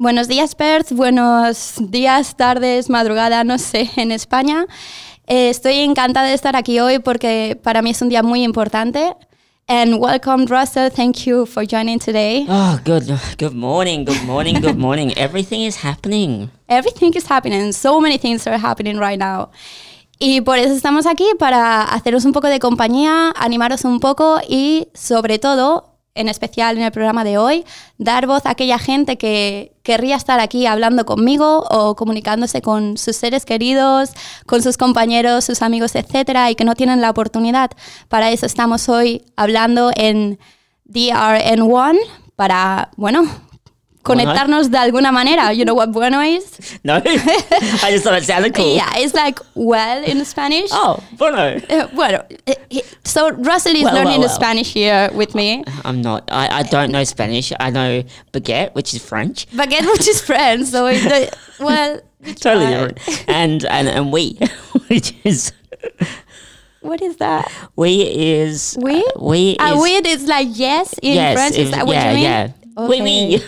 Buenos días, Perth. Buenos días, tardes, madrugada, no sé, en España. Eh, estoy encantada de estar aquí hoy porque para mí es un día muy importante. And welcome, Russell. Thank you for joining today. Oh, good. Good morning. Good morning. Good morning. Everything is happening. Everything is happening. So many things are happening right now. Y por eso estamos aquí, para haceros un poco de compañía, animaros un poco y, sobre todo, en especial en el programa de hoy, dar voz a aquella gente que querría estar aquí hablando conmigo o comunicándose con sus seres queridos, con sus compañeros, sus amigos, etcétera, y que no tienen la oportunidad. Para eso estamos hoy hablando en DRN1 para, bueno, conectarnos de alguna manera. You know what bueno is? No, I just thought it sounded cool. Yeah, it's like well in Spanish. Oh, bueno. Uh, bueno, uh, so Russell is Well, learning well, the well. Spanish here with me. I'm not. I, I don't know Spanish. I know baguette, which is French. Baguette, which is French, so it's the, well, Totally try. different. And and and we, which is What is that? we is We? uh, we Ah, is weird is like yes in yes. French. Is if- that what yeah, you mean? yeah. Okay. We we.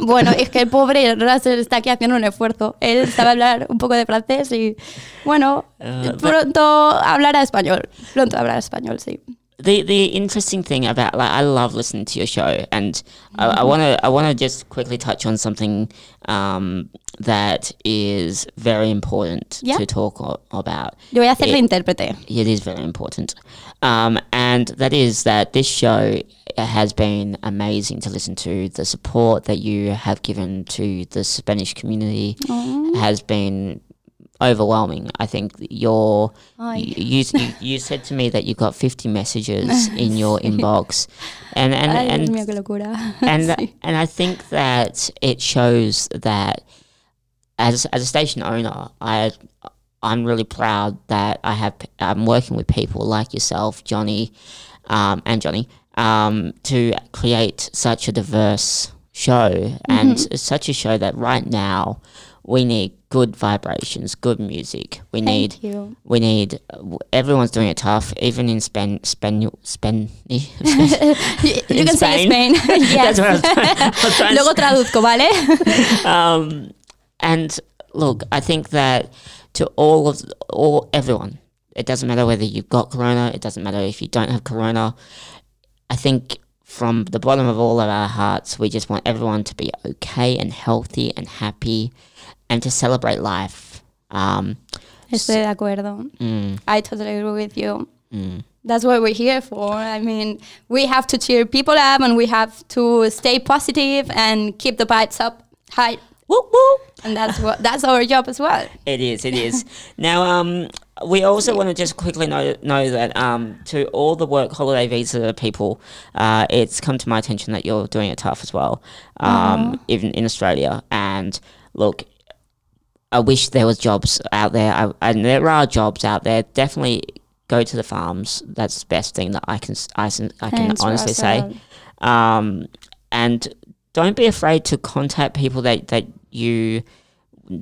Bueno, es que el pobre Russell está aquí haciendo un esfuerzo. Él sabe hablar un poco de francés y, bueno, but- pronto hablará español. Pronto hablará español, sí. the the interesting thing about like I love listening to your show, and I want to I want to just quickly touch on something um, that is very important Yeah. to talk o- about. Yo voy a hacer de intérprete. It is very important, um, and that is that this show has been amazing to listen to. The support that you have given to the Spanish community has been overwhelming. I think your Ay. you, you you said to me that you got fifty messages in your inbox, and and Ay, and mío, qué locura. and Sí. and I think that it shows that as as a station owner, I I'm really proud that I have I'm working with people like yourself, Johnny, um, and Johnny, um, to create such a diverse show and such a show that right now we need good vibrations, good music. We need you. we need everyone's doing it tough, even in Spain, Spain, Spain. You In can say Spain. Spain. yes. That's what I was trying, I was trying to Luego traduzco, ¿vale? um, and look, I think that to all of all everyone, it doesn't matter whether you've got corona, it doesn't matter if you don't have corona. I think from the bottom of all of our hearts, we just want everyone to be okay and healthy and happy, and to celebrate life. Um, Estoy de acuerdo. mm, I totally agree with you. mm. That's what we're here for. I mean, we have to cheer people up and we have to stay positive and keep the vibes up high. Woo woo. And that's what that's our job as well. It is. It is. now, um, we also want to just quickly know know that um, to all the work holiday visa people, uh, it's come to my attention that you're doing it tough as well, um, even in Australia. And look, I wish there was jobs out there, I, and there are jobs out there. Definitely go to the farms. That's the best thing that I can I, can- I can Thanks, honestly say um, and don't be afraid to contact people that, that you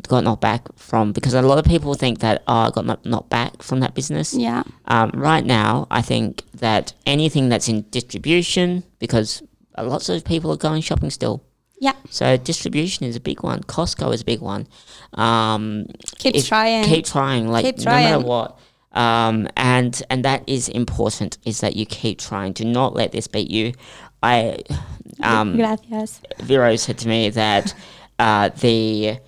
got knocked back from because a lot of people think that oh I got knocked back from that business. Yeah. Um, right now, I think that anything that's in distribution because lots of people are going shopping still. Yeah. So distribution is a big one. Costco is a big one. Um, Keep if- trying. Keep trying. Like Keep no matter what. Um, and and that is important. Is that you keep trying. Do not let this beat you. I um, Gracias. Vero said to me that uh, the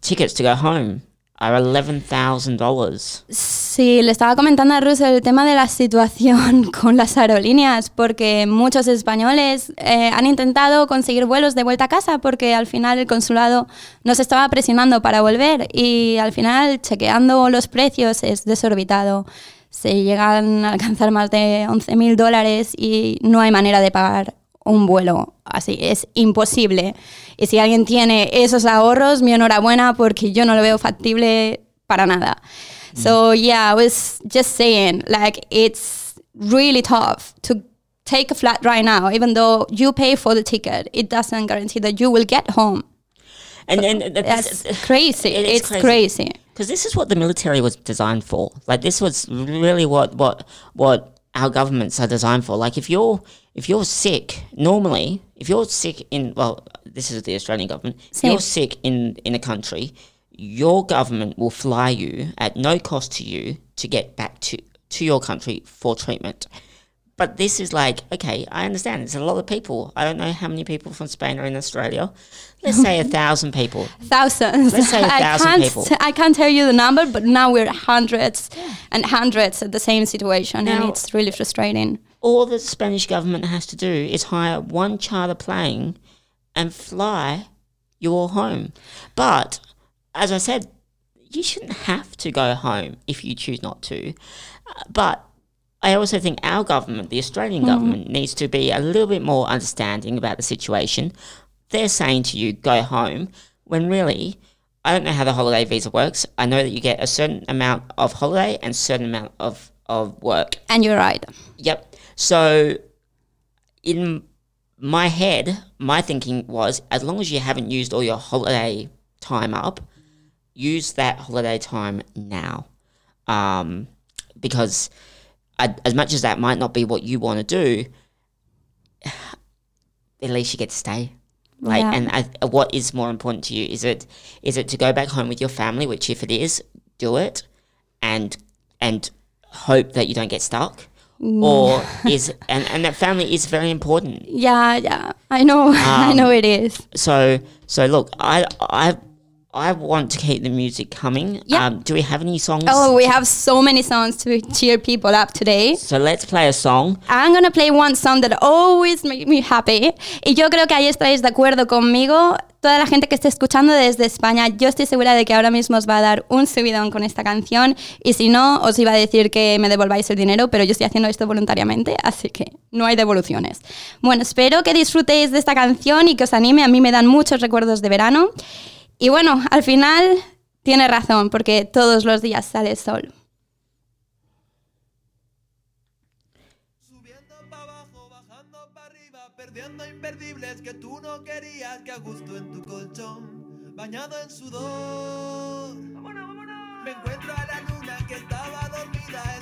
tickets to go home are eleven thousand dollars. Sí, le estaba comentando a Russell el tema de la situación con las aerolíneas, porque muchos españoles eh, han intentado conseguir vuelos de vuelta a casa porque al final el consulado nos estaba presionando para volver y al final chequeando los precios es desorbitado. Se llegan a alcanzar más de 11 mil dólares y no hay manera de pagar un vuelo así, es imposible. Y si alguien tiene esos ahorros, mi enhorabuena porque yo no lo veo factible para nada. Mm. So yeah, I was just saying, like it's really tough to take a flight right now, even though you pay for the ticket, it doesn't guarantee that you will get home. And and and That's crazy. It it's crazy. crazy. because this is what the military was designed for. Like this was really what what what our governments are designed for. Like if you're if you're sick, normally if you're sick in well, this is the Australian government. Same. You're sick in in a country, your government will fly you at no cost to you to get back to to your country for treatment. But this is like, okay, I understand. It's a lot of people. I don't know how many people from Spain are in Australia. Let's say a thousand people. Thousands. Let's say a I thousand can't, people. I can't tell you the number, but now we're hundreds and hundreds at the same situation, and it's really frustrating. All the Spanish government has to do is hire one charter plane and fly you all home. But as I said, you shouldn't have to go home if you choose not to. But I also think our government, the Australian mm-hmm. government, needs to be a little bit more understanding about the situation. They're saying to you, go home, when really, I don't know how the holiday visa works. I know that you get a certain amount of holiday and a certain amount of, of work. And you're right. Yep. So in my head, my thinking was as long as you haven't used all your holiday time up, use that holiday time now. Um, because I, as much as that might not be what you want to do, at least you get to stay. Like, Yeah. and I, what is more important to you? Is it is it to go back home with your family? Which, if it is, do it, and and hope that you don't get stuck, or is and and that family is very important. Yeah, yeah. I know. I Um, know it is. So so look, I I I want to keep the music coming. Yeah. Um, do we have any songs? Oh, we have so many songs to cheer people up today. So let's play a song. I'm gonna play one song that always makes me happy. Y yo creo que ahí estáis de acuerdo conmigo. Toda la gente que esté escuchando desde España, yo estoy segura de que ahora mismo os va a dar un subidón con esta canción. Y si no, os iba a decir que me devolváis el dinero, pero yo estoy haciendo esto voluntariamente, así que no hay devoluciones. Bueno, espero que disfrutéis de esta canción y que os anime. A mí me dan muchos recuerdos de verano. Y bueno, al final tiene razón, porque todos los días sale el sol. A gusto en tu colchón, bañado en sudor. Me encuentro a la luna que estaba dormida,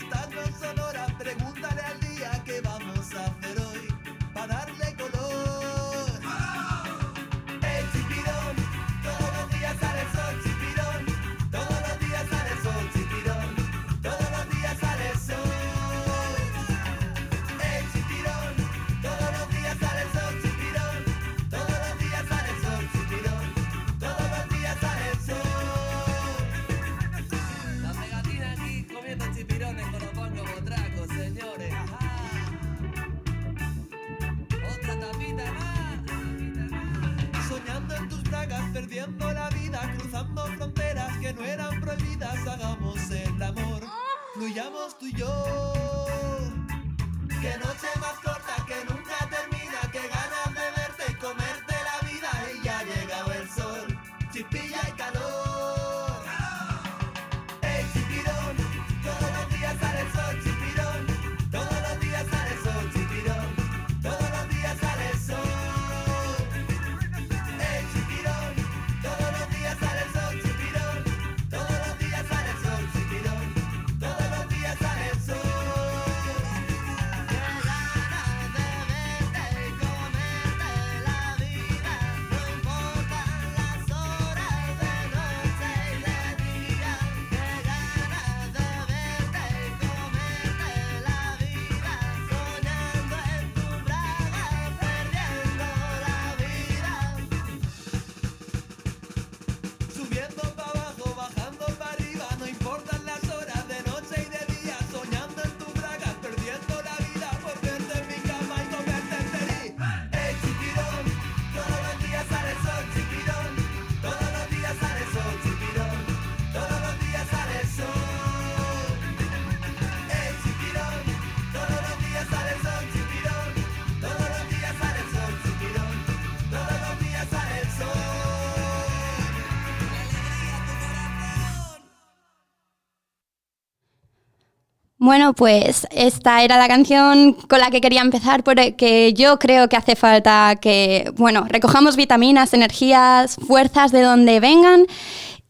Bueno, pues esta era la canción con la que quería empezar porque yo creo que hace falta que, bueno, recojamos vitaminas, energías, fuerzas de donde vengan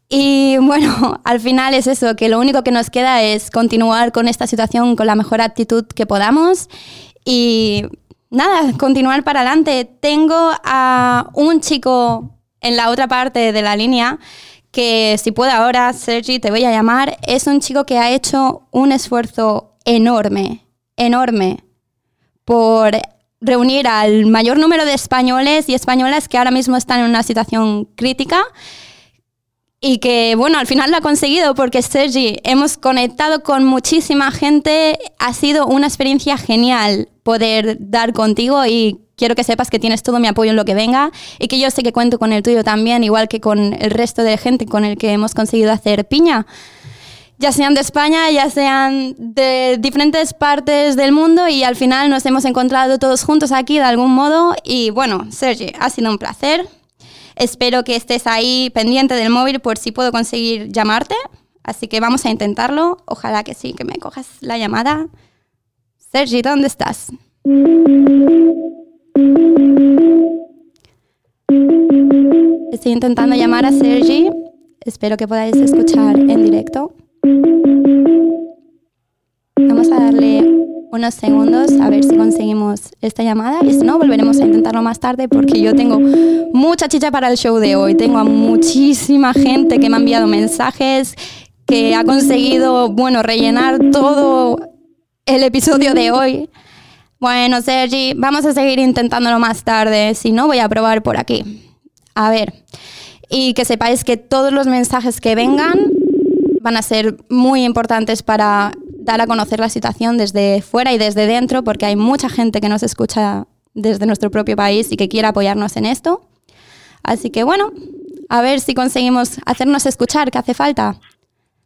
y bueno, al final es eso, que lo único que nos queda es continuar con esta situación con la mejor actitud que podamos y nada, continuar para adelante. Tengo a un chico en la otra parte de la línea que si puedo ahora, Sergi, te voy a llamar. Es un chico que ha hecho un esfuerzo enorme, enorme, por reunir al mayor número de españoles y españolas que ahora mismo están en una situación crítica y que, bueno, al final lo ha conseguido porque Sergi, hemos conectado con muchísima gente, ha sido una experiencia genial poder dar contigo y quiero que sepas que tienes todo mi apoyo en lo que venga y que yo sé que cuento con el tuyo también, igual que con el resto de gente con el que hemos conseguido hacer piña. Ya sean de España, ya sean de diferentes partes del mundo y al final nos hemos encontrado todos juntos aquí de algún modo y bueno, Sergi, ha sido un placer. Espero que estés ahí pendiente del móvil por si puedo conseguir llamarte. Así que vamos a intentarlo. Ojalá que sí, que me cojas la llamada. Sergi, ¿dónde estás? Estoy intentando llamar a Sergi. Espero que podáis escuchar en directo. Vamos a darle unos segundos a ver si conseguimos esta llamada y si no, volveremos a intentarlo más tarde porque yo tengo mucha chicha para el show de hoy. Tengo a muchísima gente que me ha enviado mensajes, que ha conseguido, bueno, rellenar todo el episodio de hoy. Bueno, Sergi, vamos a seguir intentándolo más tarde. Si no, voy a probar por aquí. A ver. Y que sepáis que todos los mensajes que vengan van a ser muy importantes para dar a conocer la situación desde fuera y desde dentro, porque hay mucha gente que nos escucha desde nuestro propio país y que quiere apoyarnos en esto. Así que bueno, a ver si conseguimos hacernos escuchar, que hace falta.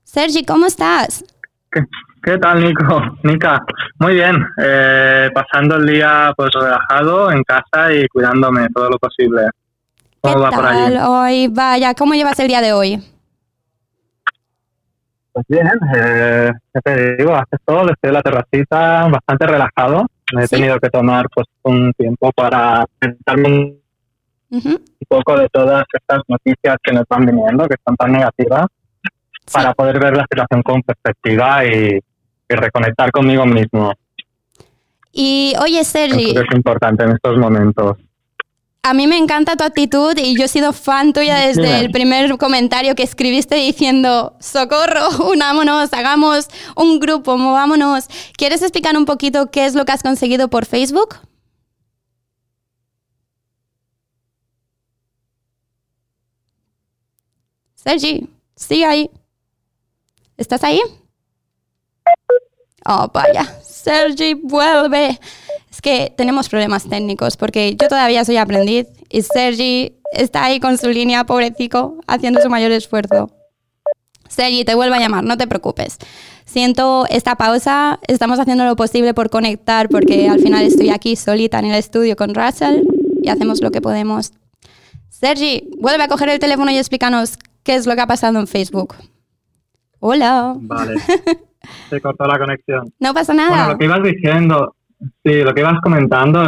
Sergi, ¿cómo estás? ¿Qué, tal, Nico? Nica, muy bien. Eh, pasando el día pues relajado en casa y cuidándome todo lo posible. ¿Cómo ¿Qué va tal? por allí? Hoy, vaya, ¿cómo llevas el día de hoy? Pues bien, eh, te digo, hace todo, estoy en la terracita bastante relajado. Me he tenido que tomar pues un tiempo para pensarme un, poco de todas estas noticias que nos van viniendo, que están tan negativas, para poder ver la situación con perspectiva y, y reconectar conmigo mismo. Y oye, Sergi. Eso es importante en estos momentos a mí me encanta tu actitud y yo he sido fan tuya desde el primer comentario que escribiste diciendo, socorro, unámonos, hagamos un grupo, movámonos. ¿Quieres explicar un poquito qué es lo que has conseguido por Facebook? Sergi, sigue ahí. ¿Estás ahí? Oh, vaya. Sergi, vuelve que tenemos problemas técnicos porque yo todavía soy aprendiz y Sergi está ahí con su línea, pobrecito, haciendo su mayor esfuerzo. Sergi, te vuelvo a llamar, no te preocupes. Siento esta pausa, estamos haciendo lo posible por conectar porque al final estoy aquí solita en el estudio con Russell y hacemos lo que podemos. Sergi, vuelve a coger el teléfono y explícanos qué es lo que ha pasado en Facebook. Hola. Vale. Se cortó la conexión. No pasa nada. Bueno, lo que ibas diciendo, Sí, lo que ibas comentando,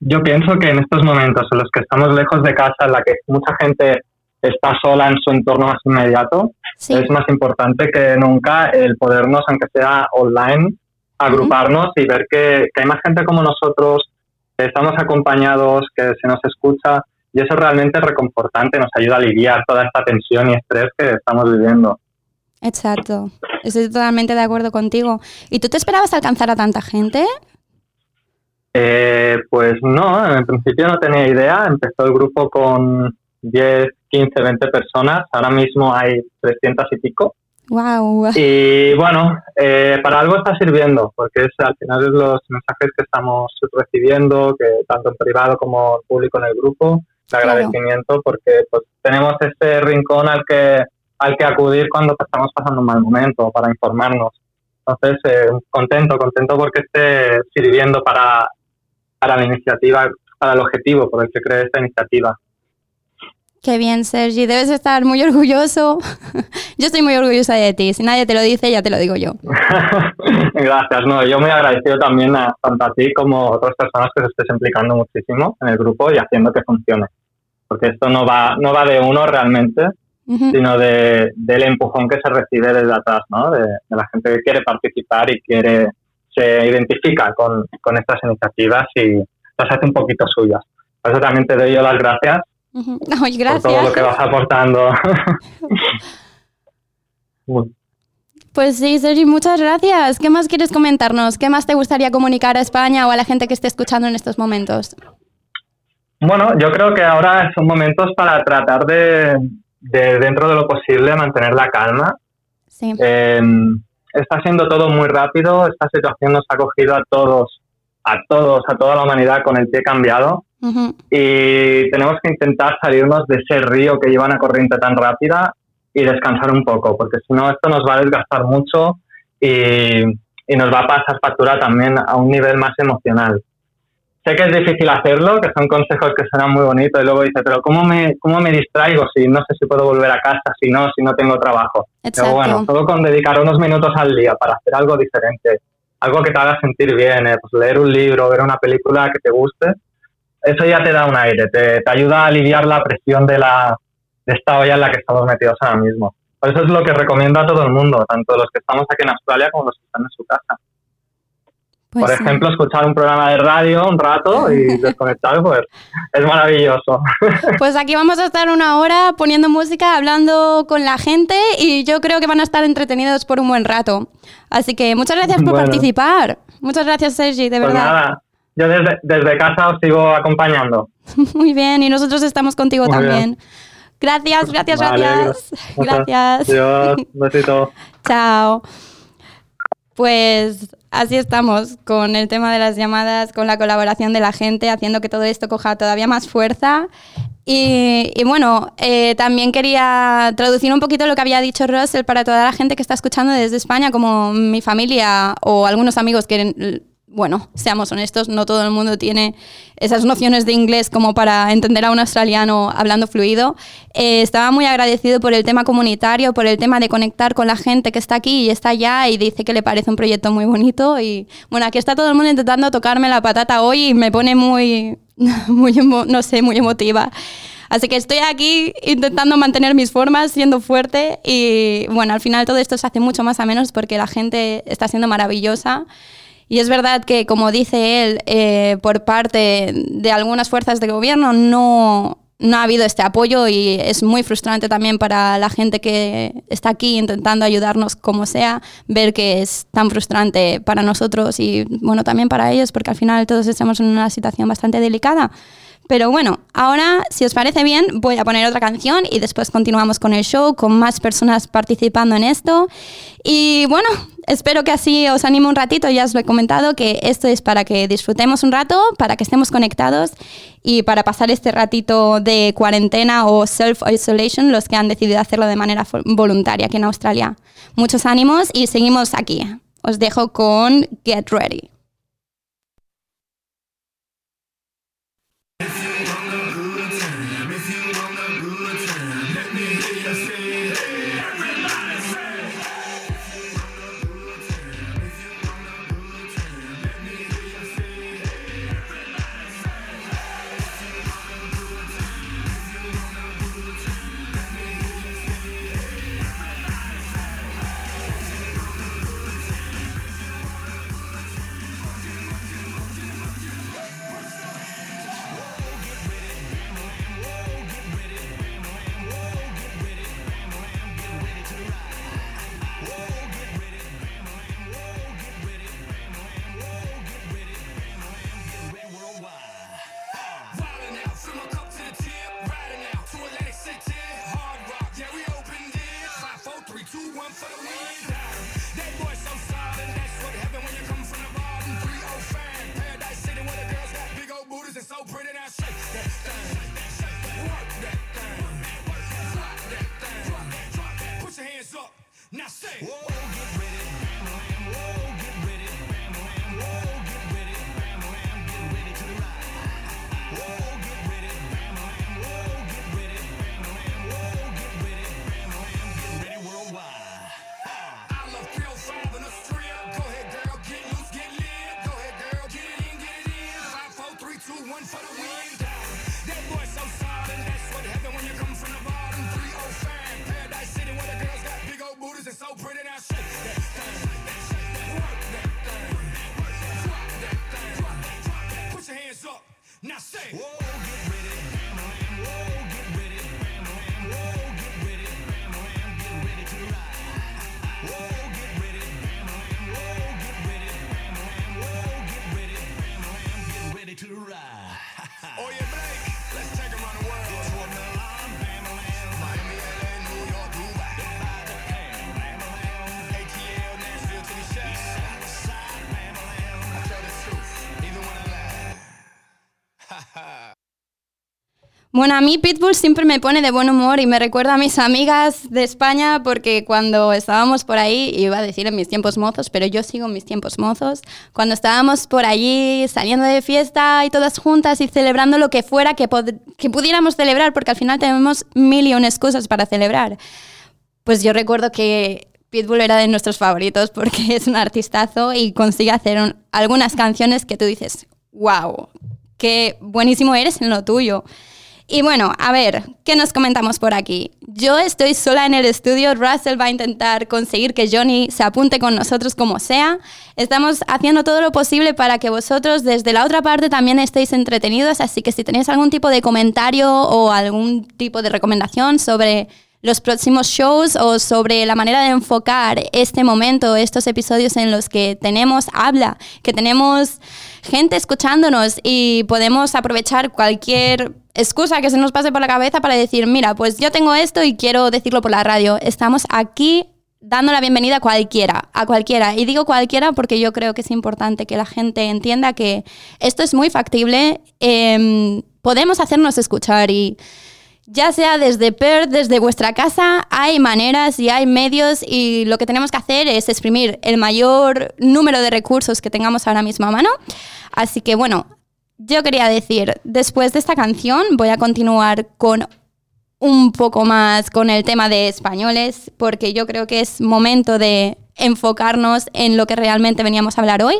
yo pienso que en estos momentos en los que estamos lejos de casa, en la que mucha gente está sola en su entorno más inmediato, es más importante que nunca el podernos, aunque sea online, agruparnos y ver que, hay más gente como nosotros, que estamos acompañados, que se nos escucha, y eso realmente es reconfortante, nos ayuda a aliviar toda esta tensión y estrés que estamos viviendo. Exacto, estoy totalmente de acuerdo contigo. ¿Y tú te esperabas alcanzar a tanta gente? Eh, pues no, en principio no tenía idea. Empezó el grupo con 10, 15, 20 personas. Ahora mismo hay 300 y pico. Wow. Y bueno, eh, para algo está sirviendo, porque es, al final es los mensajes que estamos recibiendo, que tanto en privado como en público en el grupo, de agradecimiento, porque pues tenemos este rincón al que al que acudir cuando estamos pasando un mal momento para informarnos. Entonces, eh, contento, contento porque esté sirviendo para para la iniciativa, para el objetivo por el que creé esta iniciativa. Qué bien, Sergi. Debes estar muy orgulloso. yo estoy muy orgullosa de ti. Si nadie te lo dice, ya te lo digo yo. Gracias. No, yo muy agradecido también a, tanto a ti como a otras personas que se estés implicando muchísimo en el grupo y haciendo que funcione. Porque esto no va, no va de uno realmente, sino de, del empujón que se recibe desde atrás, ¿no? De, de, la gente que quiere participar y quiere se identifica con, con estas iniciativas y las hace un poquito suyas. Por eso también te doy yo las gracias. gracias. Por todo lo que vas aportando. Pues sí, Sergi, muchas gracias. ¿Qué más quieres comentarnos? ¿Qué más te gustaría comunicar a España o a la gente que esté escuchando en estos momentos? Bueno, yo creo que ahora son momentos para tratar de, dentro de lo posible, mantener la calma. Sí. Em, está siendo todo muy rápido, esta situación nos ha cogido a todos, a todos, a toda la humanidad con el pie cambiado y tenemos que intentar salirnos de ese río que lleva una corriente tan rápida y descansar un poco, porque si no esto nos va a desgastar mucho y, y, nos va a pasar factura también a un nivel más emocional. Sé que es difícil hacerlo, que son consejos que suenan muy bonitos y luego dice, pero ¿cómo me, cómo me distraigo si no sé si puedo volver a casa, si no, si no tengo trabajo? Pero bueno, todo con dedicar unos minutos al día para hacer algo diferente, algo que te haga sentir bien, eh, pues leer un libro, ver una película que te guste, eso ya te da un aire, te, te ayuda a aliviar la presión de la, de esta olla en la que estamos metidos ahora mismo. Por eso es lo que recomiendo a todo el mundo, tanto los que estamos aquí en Australia como los que están en su casa. Pues Por ejemplo, escuchar un programa de radio un rato y desconectar, pues es maravilloso. Pues aquí vamos a estar una hora poniendo música, hablando con la gente y yo creo que van a estar entretenidos por un buen rato. Así que muchas gracias por participar. Muchas gracias, Sergi, de pues verdad. Nada, yo desde, desde casa os sigo acompañando. Muy bien, y nosotros estamos contigo también. Gracias, gracias, gracias. Gracias. Adiós, besito. Chao. Pues así estamos con el tema de las llamadas, con la colaboración de la gente, haciendo que todo esto coja todavía más fuerza. Y, bueno, eh, también quería traducir un poquito lo que había dicho Russell para toda la gente que está escuchando desde España, como mi familia o algunos amigos que bueno, seamos honestos, no todo el mundo tiene esas nociones de inglés como para entender a un australiano hablando fluido. Eh, estaba muy agradecido por el tema comunitario, por el tema de conectar con la gente que está aquí y está allá y dice que le parece un proyecto muy bonito. Y bueno, aquí está todo el mundo intentando tocarme la patata hoy y me pone muy, muy no sé, muy emotiva. Así que estoy aquí intentando mantener mis formas, siendo fuerte y bueno, al final todo esto se hace mucho más a menos porque la gente está siendo maravillosa. Y es verdad que, como dice él, eh, por parte de algunas fuerzas de gobierno no, no ha habido este apoyo y es muy frustrante también para la gente que está aquí intentando ayudarnos como sea, ver que es tan frustrante para nosotros y bueno, también para ellos, porque al final todos estamos en una situación bastante delicada. Pero bueno, ahora, si os parece bien, voy a poner otra canción y después continuamos con el show, con más personas participando en esto. Y bueno, espero que así os anime un ratito. Ya os lo he comentado que esto es para que disfrutemos un rato, para que estemos conectados y para pasar este ratito de cuarentena o self-isolation, los que han decidido hacerlo de manera voluntaria aquí en Australia. Muchos ánimos y seguimos aquí. Os dejo con Get Ready. It's Bueno, a mí Pitbull siempre me pone de buen humor y me recuerda a mis amigas de España porque cuando estábamos por ahí, iba a decir en mis tiempos mozos, pero yo sigo en mis tiempos mozos, cuando estábamos por allí saliendo de fiesta y todas juntas y celebrando lo que fuera que, que pudiéramos celebrar, porque al final tenemos mil y unas cosas para celebrar. Pues yo recuerdo que Pitbull era de nuestros favoritos porque es un artistazo y consigue hacer algunas canciones que tú dices, wow, qué buenísimo eres en lo tuyo. Y bueno, a ver, ¿qué nos comentamos por aquí? Yo estoy sola en el estudio, Russell va a intentar conseguir que Johnny se apunte con nosotros como sea. Estamos haciendo todo lo posible para que vosotros desde la otra parte también estéis entretenidos, así que si tenéis algún tipo de comentario o algún tipo de recomendación sobre los próximos shows o sobre la manera de enfocar este momento, estos episodios en los que tenemos habla, que tenemos gente escuchándonos y podemos aprovechar cualquier excusa que se nos pase por la cabeza para decir, mira, pues yo tengo esto y quiero decirlo por la radio. Estamos aquí dando la bienvenida a cualquiera, a cualquiera. Y digo cualquiera porque yo creo que es importante que la gente entienda que esto es muy factible. Em, podemos hacernos escuchar y ya sea desde Perth, desde vuestra casa, hay maneras y hay medios y lo que tenemos que hacer es exprimir el mayor número de recursos que tengamos ahora mismo a mano. Así que bueno, yo quería decir, después de esta canción voy a continuar con un poco más con el tema de españoles, porque yo creo que es momento de enfocarnos en lo que realmente veníamos a hablar hoy.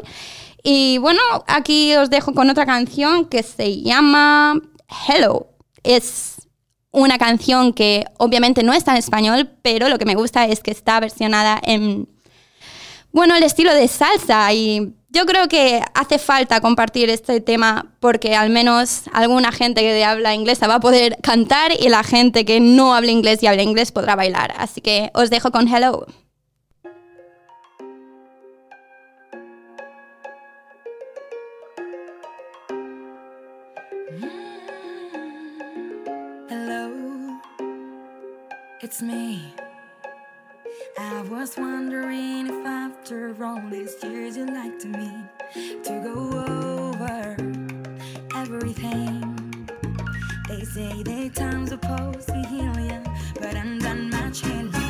Y bueno, aquí os dejo con otra canción que se llama Hello. Es una canción que obviamente no está en español, pero lo que me gusta es que está versionada en, bueno, el estilo de salsa y yo creo que hace falta compartir este tema porque al menos alguna gente que habla inglesa va a poder cantar y la gente que no habla inglés y habla inglés podrá bailar. Así que os dejo con Hello. It's me. I was wondering if after all these years you'd like to me to go over everything. They say they time's supposed to heal you, but I'm done much healing.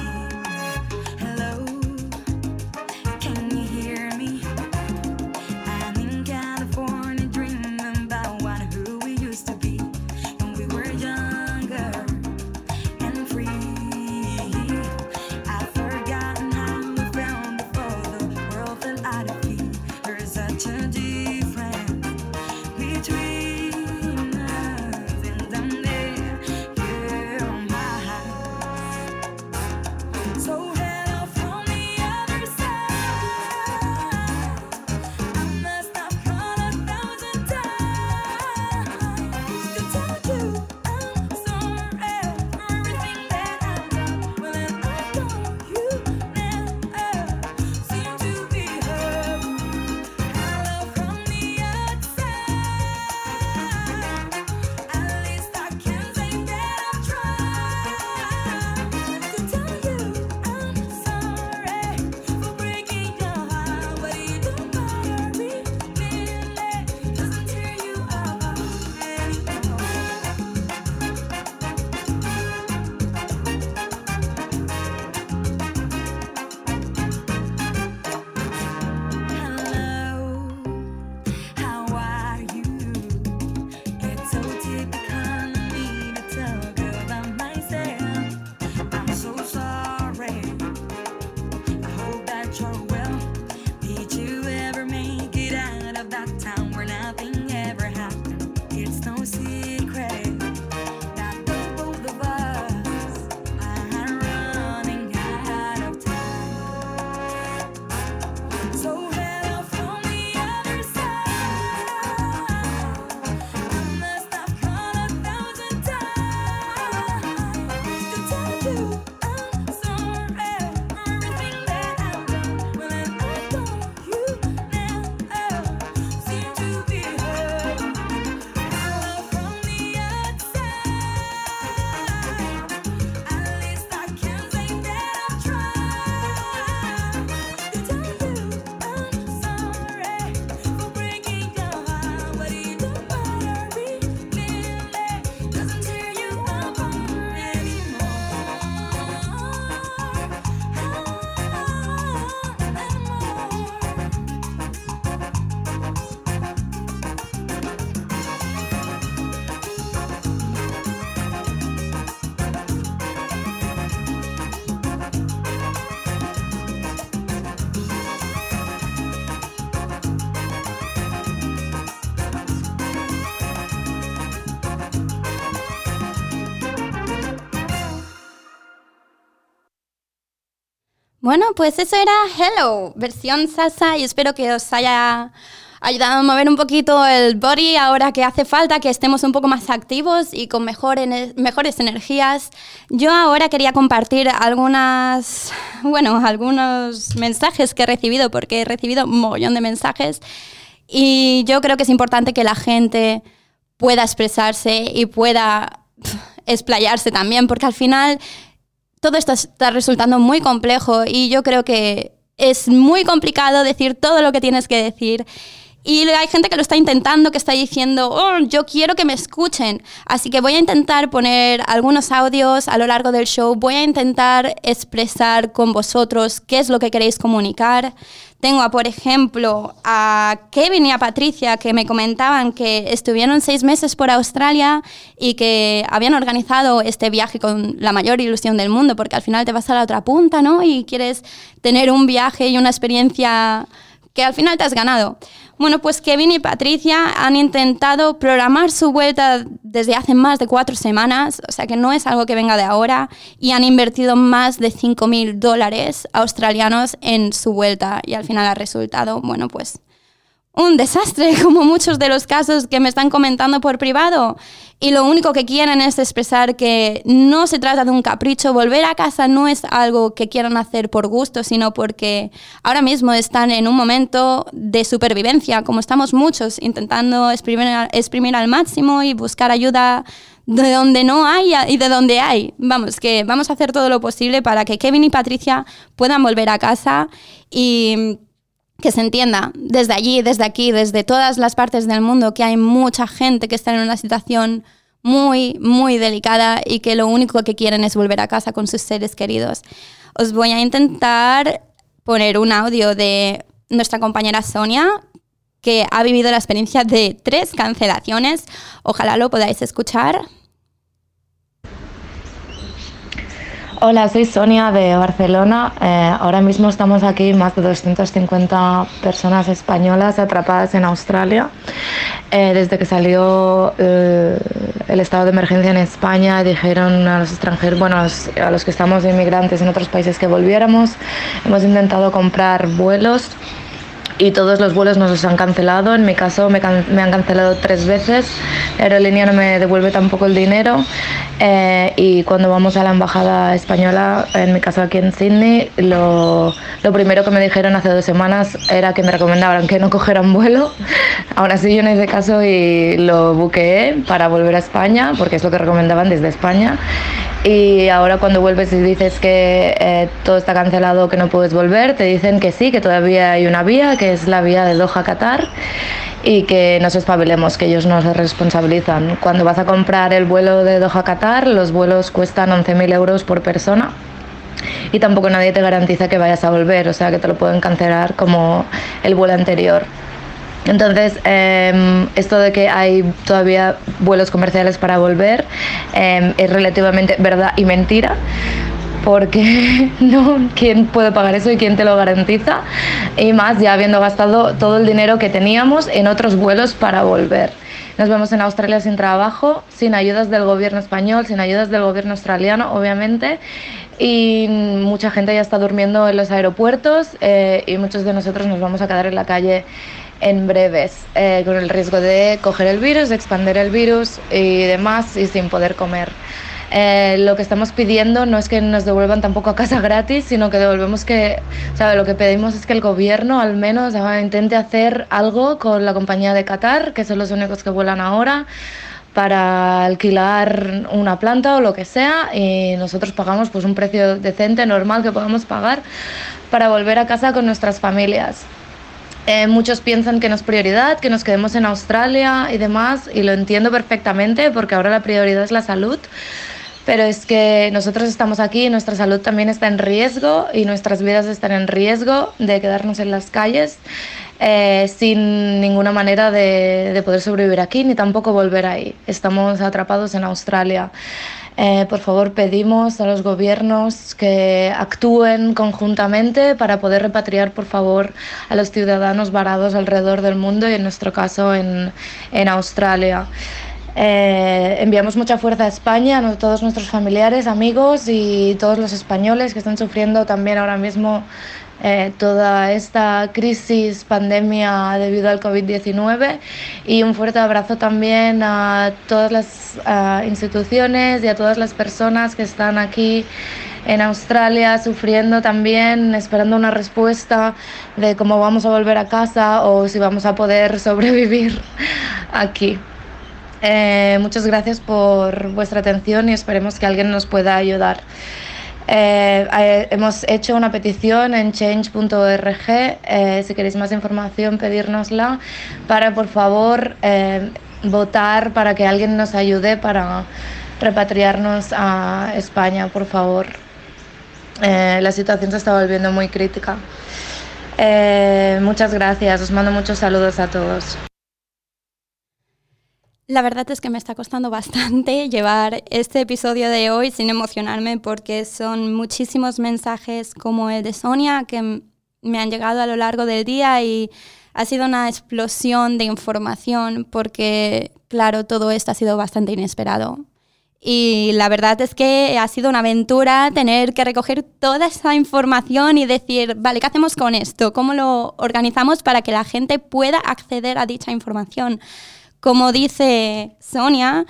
Bueno, pues eso era Hello, versión salsa y espero que os haya ayudado a mover un poquito el body ahora que hace falta que estemos un poco más activos y con mejores energías. Yo ahora quería compartir algunas, bueno, algunos mensajes que he recibido porque he recibido un mogollón de mensajes y yo creo que es importante que la gente pueda expresarse y pueda explayarse también porque al final todo esto está resultando muy complejo y yo creo que es muy complicado decir todo lo que tienes que decir. Y hay gente que lo está intentando, que está diciendo, oh, yo quiero que me escuchen. Así que voy a intentar poner algunos audios a lo largo del show. Voy a intentar expresar con vosotros qué es lo que queréis comunicar. Tengo, por ejemplo, a Kevin y a Patricia que me comentaban que estuvieron seis meses por Australia y que habían organizado este viaje con la mayor ilusión del mundo, porque al final te vas a la otra punta, ¿no? Y quieres tener un viaje y una experiencia que al final te has ganado. Bueno, pues Kevin y Patricia han intentado programar su vuelta desde hace más de cuatro semanas, o sea que no es algo que venga de ahora, y han invertido más de 5.000 dólares australianos en su vuelta y al final ha resultado, bueno, pues un desastre, como muchos de los casos que me están comentando por privado. Y lo único que quieren es expresar que no se trata de un capricho. Volver a casa no es algo que quieran hacer por gusto, sino porque ahora mismo están en un momento de supervivencia, como estamos muchos, intentando exprimir, al máximo y buscar ayuda de donde no hay y de donde hay. Vamos, que vamos a hacer todo lo posible para que Kevin y Patricia puedan volver a casa y que se entienda desde allí, desde aquí, desde todas las partes del mundo, que hay mucha gente que está en una situación muy, muy delicada y que lo único que quieren es volver a casa con sus seres queridos. Os voy a intentar poner un audio de nuestra compañera Sonia, que ha vivido la experiencia de tres cancelaciones. Ojalá lo podáis escuchar. Hola, soy Sonia de Barcelona. Eh, ahora mismo estamos aquí más de 250 personas españolas atrapadas en Australia. Eh, desde que salió eh, el estado de emergencia en España, dijeron a los extranjeros, bueno, a los que estamos inmigrantes en otros países que volviéramos. Hemos intentado comprar vuelos y todos los vuelos nos los han cancelado. En mi caso me, han cancelado tres veces. La aerolínea no me devuelve tampoco el dinero. Eh, y cuando vamos a la embajada española, en mi caso aquí en Sydney, lo, primero que me dijeron hace dos semanas era que me recomendaban que no cogiera un vuelo. Ahora sí yo no hice caso y lo buqueé para volver a España, porque es lo que recomendaban desde España y ahora cuando vuelves y dices que eh, todo está cancelado, que no puedes volver, te dicen que sí, que todavía hay una vía, que es la vía de Doha Qatar y que nos espabilemos, que ellos nos responsabilizan. Cuando vas a comprar el vuelo de Doha Qatar, los vuelos cuestan 11.000 euros por persona y tampoco nadie te garantiza que vayas a volver, o sea que te lo pueden cancelar como el vuelo anterior. Entonces, em, esto de que hay todavía vuelos comerciales para volver em, es relativamente verdad y mentira porque no, ¿quién puede pagar eso y quién te lo garantiza? Y más ya habiendo gastado todo el dinero que teníamos en otros vuelos para volver. Nos vemos en Australia sin trabajo, sin ayudas del gobierno español, sin ayudas del gobierno australiano, obviamente, y mucha gente ya está durmiendo en los aeropuertos eh, y muchos de nosotros nos vamos a quedar en la calle en breves, eh, con el riesgo de coger el virus, de expandir el virus y demás, y sin poder comer. Eh, lo que estamos pidiendo no es que nos devuelvan tampoco a casa gratis, sino que devolvemos que, ¿sabe? Lo que pedimos es que el gobierno al menos intente hacer algo con la compañía de Qatar, que son los únicos que vuelan ahora, para alquilar una planta o lo que sea y nosotros pagamos pues un precio decente, normal que podamos pagar para volver a casa con nuestras familias. Eh, muchos piensan que no es prioridad, que nos quedemos en Australia y demás, y lo entiendo perfectamente porque ahora la prioridad es la salud. Pero es que nosotros estamos aquí, nuestra salud también está en riesgo y nuestras vidas están en riesgo de quedarnos en las calles eh, sin ninguna manera de, de poder sobrevivir aquí ni tampoco volver ahí. Estamos atrapados en Australia. Eh, por favor, pedimos a los gobiernos que actúen conjuntamente para poder repatriar, por favor, a los ciudadanos varados alrededor del mundo y en nuestro caso en, en Australia. Eh, enviamos mucha fuerza a España, a todos nuestros familiares, amigos y todos los españoles que están sufriendo también ahora mismo eh, toda esta crisis, pandemia debido al COVID-19 y un fuerte abrazo también a todas las instituciones y a todas las personas que están aquí en Australia sufriendo también, esperando una respuesta de cómo vamos a volver a casa o si vamos a poder sobrevivir aquí. Eh, muchas gracias por vuestra atención y esperemos que alguien nos pueda ayudar. Eh, eh, hemos hecho una petición en change.org. si queréis más información, pedírnosla para, por favor, votar para que alguien nos ayude para repatriarnos a España, por favor. la situación se está volviendo muy crítica. muchas gracias. Os mando muchos saludos a todos. La verdad es que me está costando bastante llevar este episodio de hoy sin emocionarme porque son muchísimos mensajes como el de Sonia que me han llegado a lo largo del día y ha sido una explosión de información porque, claro, todo esto ha sido bastante inesperado. Y la verdad es que ha sido una aventura tener que recoger toda esa información y decir, vale, ¿qué hacemos con esto? ¿Cómo lo organizamos para que la gente pueda acceder a dicha información? Como dice Sonia,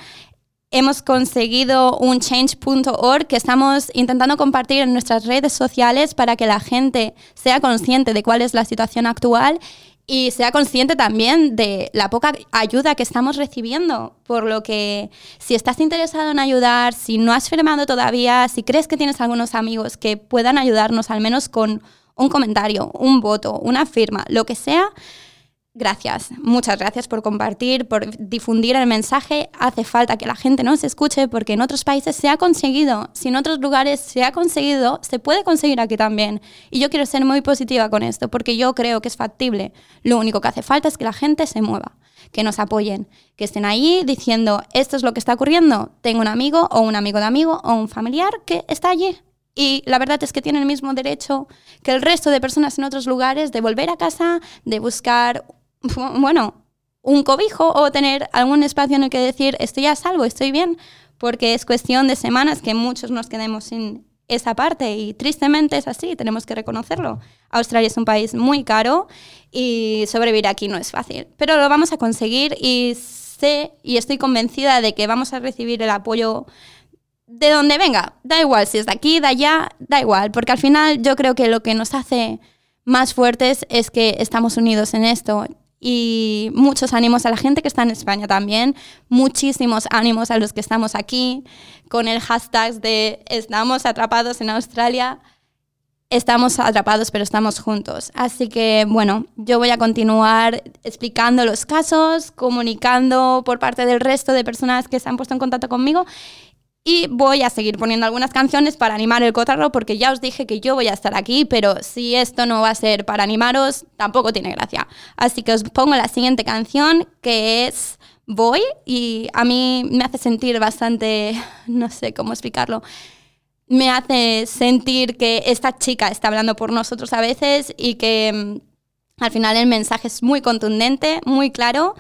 hemos conseguido un change.org que estamos intentando compartir en nuestras redes sociales para que la gente sea consciente de cuál es la situación actual y sea consciente también de la poca ayuda que estamos recibiendo. Por lo que si estás interesado en ayudar, si no has firmado todavía, si crees que tienes algunos amigos que puedan ayudarnos al menos con un comentario, un voto, una firma, lo que sea, Gracias, muchas gracias por compartir, por difundir el mensaje. Hace falta que la gente nos escuche porque en otros países se ha conseguido. Si en otros lugares se ha conseguido, se puede conseguir aquí también. Y yo quiero ser muy positiva con esto porque yo creo que es factible. Lo único que hace falta es que la gente se mueva, que nos apoyen, que estén ahí diciendo, esto es lo que está ocurriendo. Tengo un amigo o un amigo de amigo o un familiar que está allí. Y la verdad es que tiene el mismo derecho que el resto de personas en otros lugares de volver a casa, de buscar bueno, un cobijo o tener algún espacio en el que decir estoy a salvo, estoy bien, porque es cuestión de semanas que muchos nos quedemos sin esa parte y tristemente es así, tenemos que reconocerlo. Australia es un país muy caro y sobrevivir aquí no es fácil, pero lo vamos a conseguir y sé y estoy convencida de que vamos a recibir el apoyo de donde venga, da igual si es de aquí, de allá, da igual, porque al final yo creo que lo que nos hace más fuertes es que estamos unidos en esto y muchos ánimos a la gente que está en España también, muchísimos ánimos a los que estamos aquí con el hashtag de estamos atrapados en Australia, estamos atrapados pero estamos juntos. Así que bueno, yo voy a continuar explicando los casos, comunicando por parte del resto de personas que se han puesto en contacto conmigo y voy a seguir poniendo algunas canciones para animar el cotarro porque ya os dije que yo voy a estar aquí, pero si esto no va a ser para animaros, tampoco tiene gracia. Así que os pongo la siguiente canción que es Voy y a mí me hace sentir bastante, no sé cómo explicarlo, me hace sentir que esta chica está hablando por nosotros a veces y que mm, al final el mensaje es muy contundente, muy claro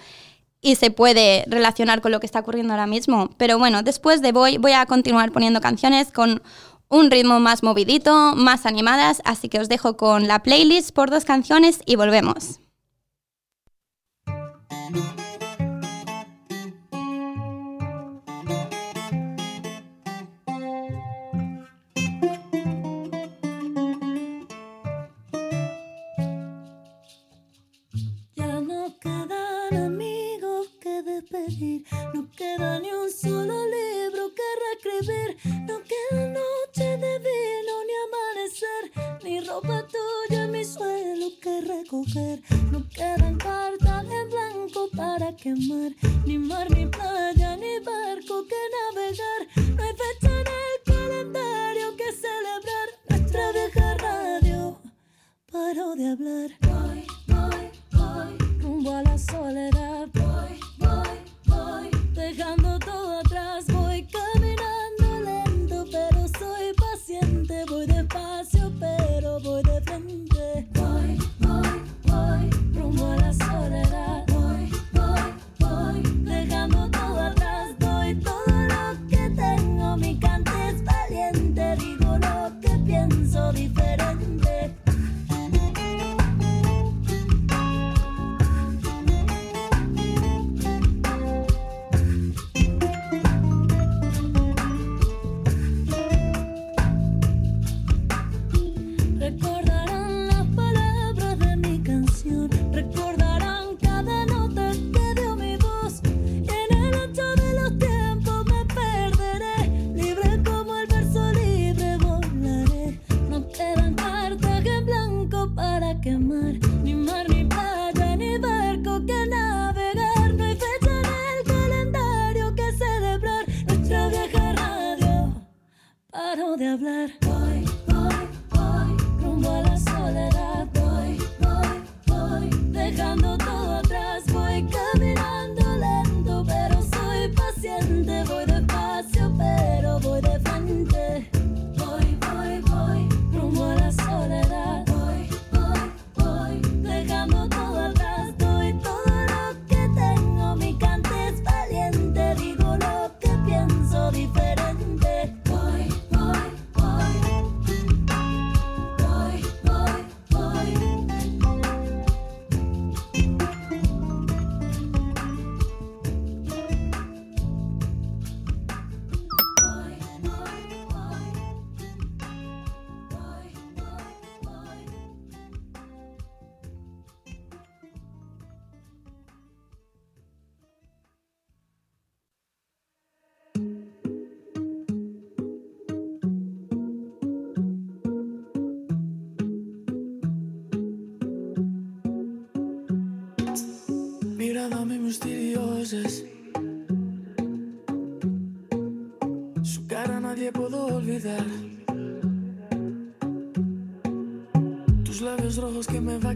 y se puede relacionar con lo que está ocurriendo ahora mismo. Pero bueno, después de Voy voy a continuar poniendo canciones con un ritmo más movidito, más animadas, así que os dejo con la playlist por dos canciones y volvemos.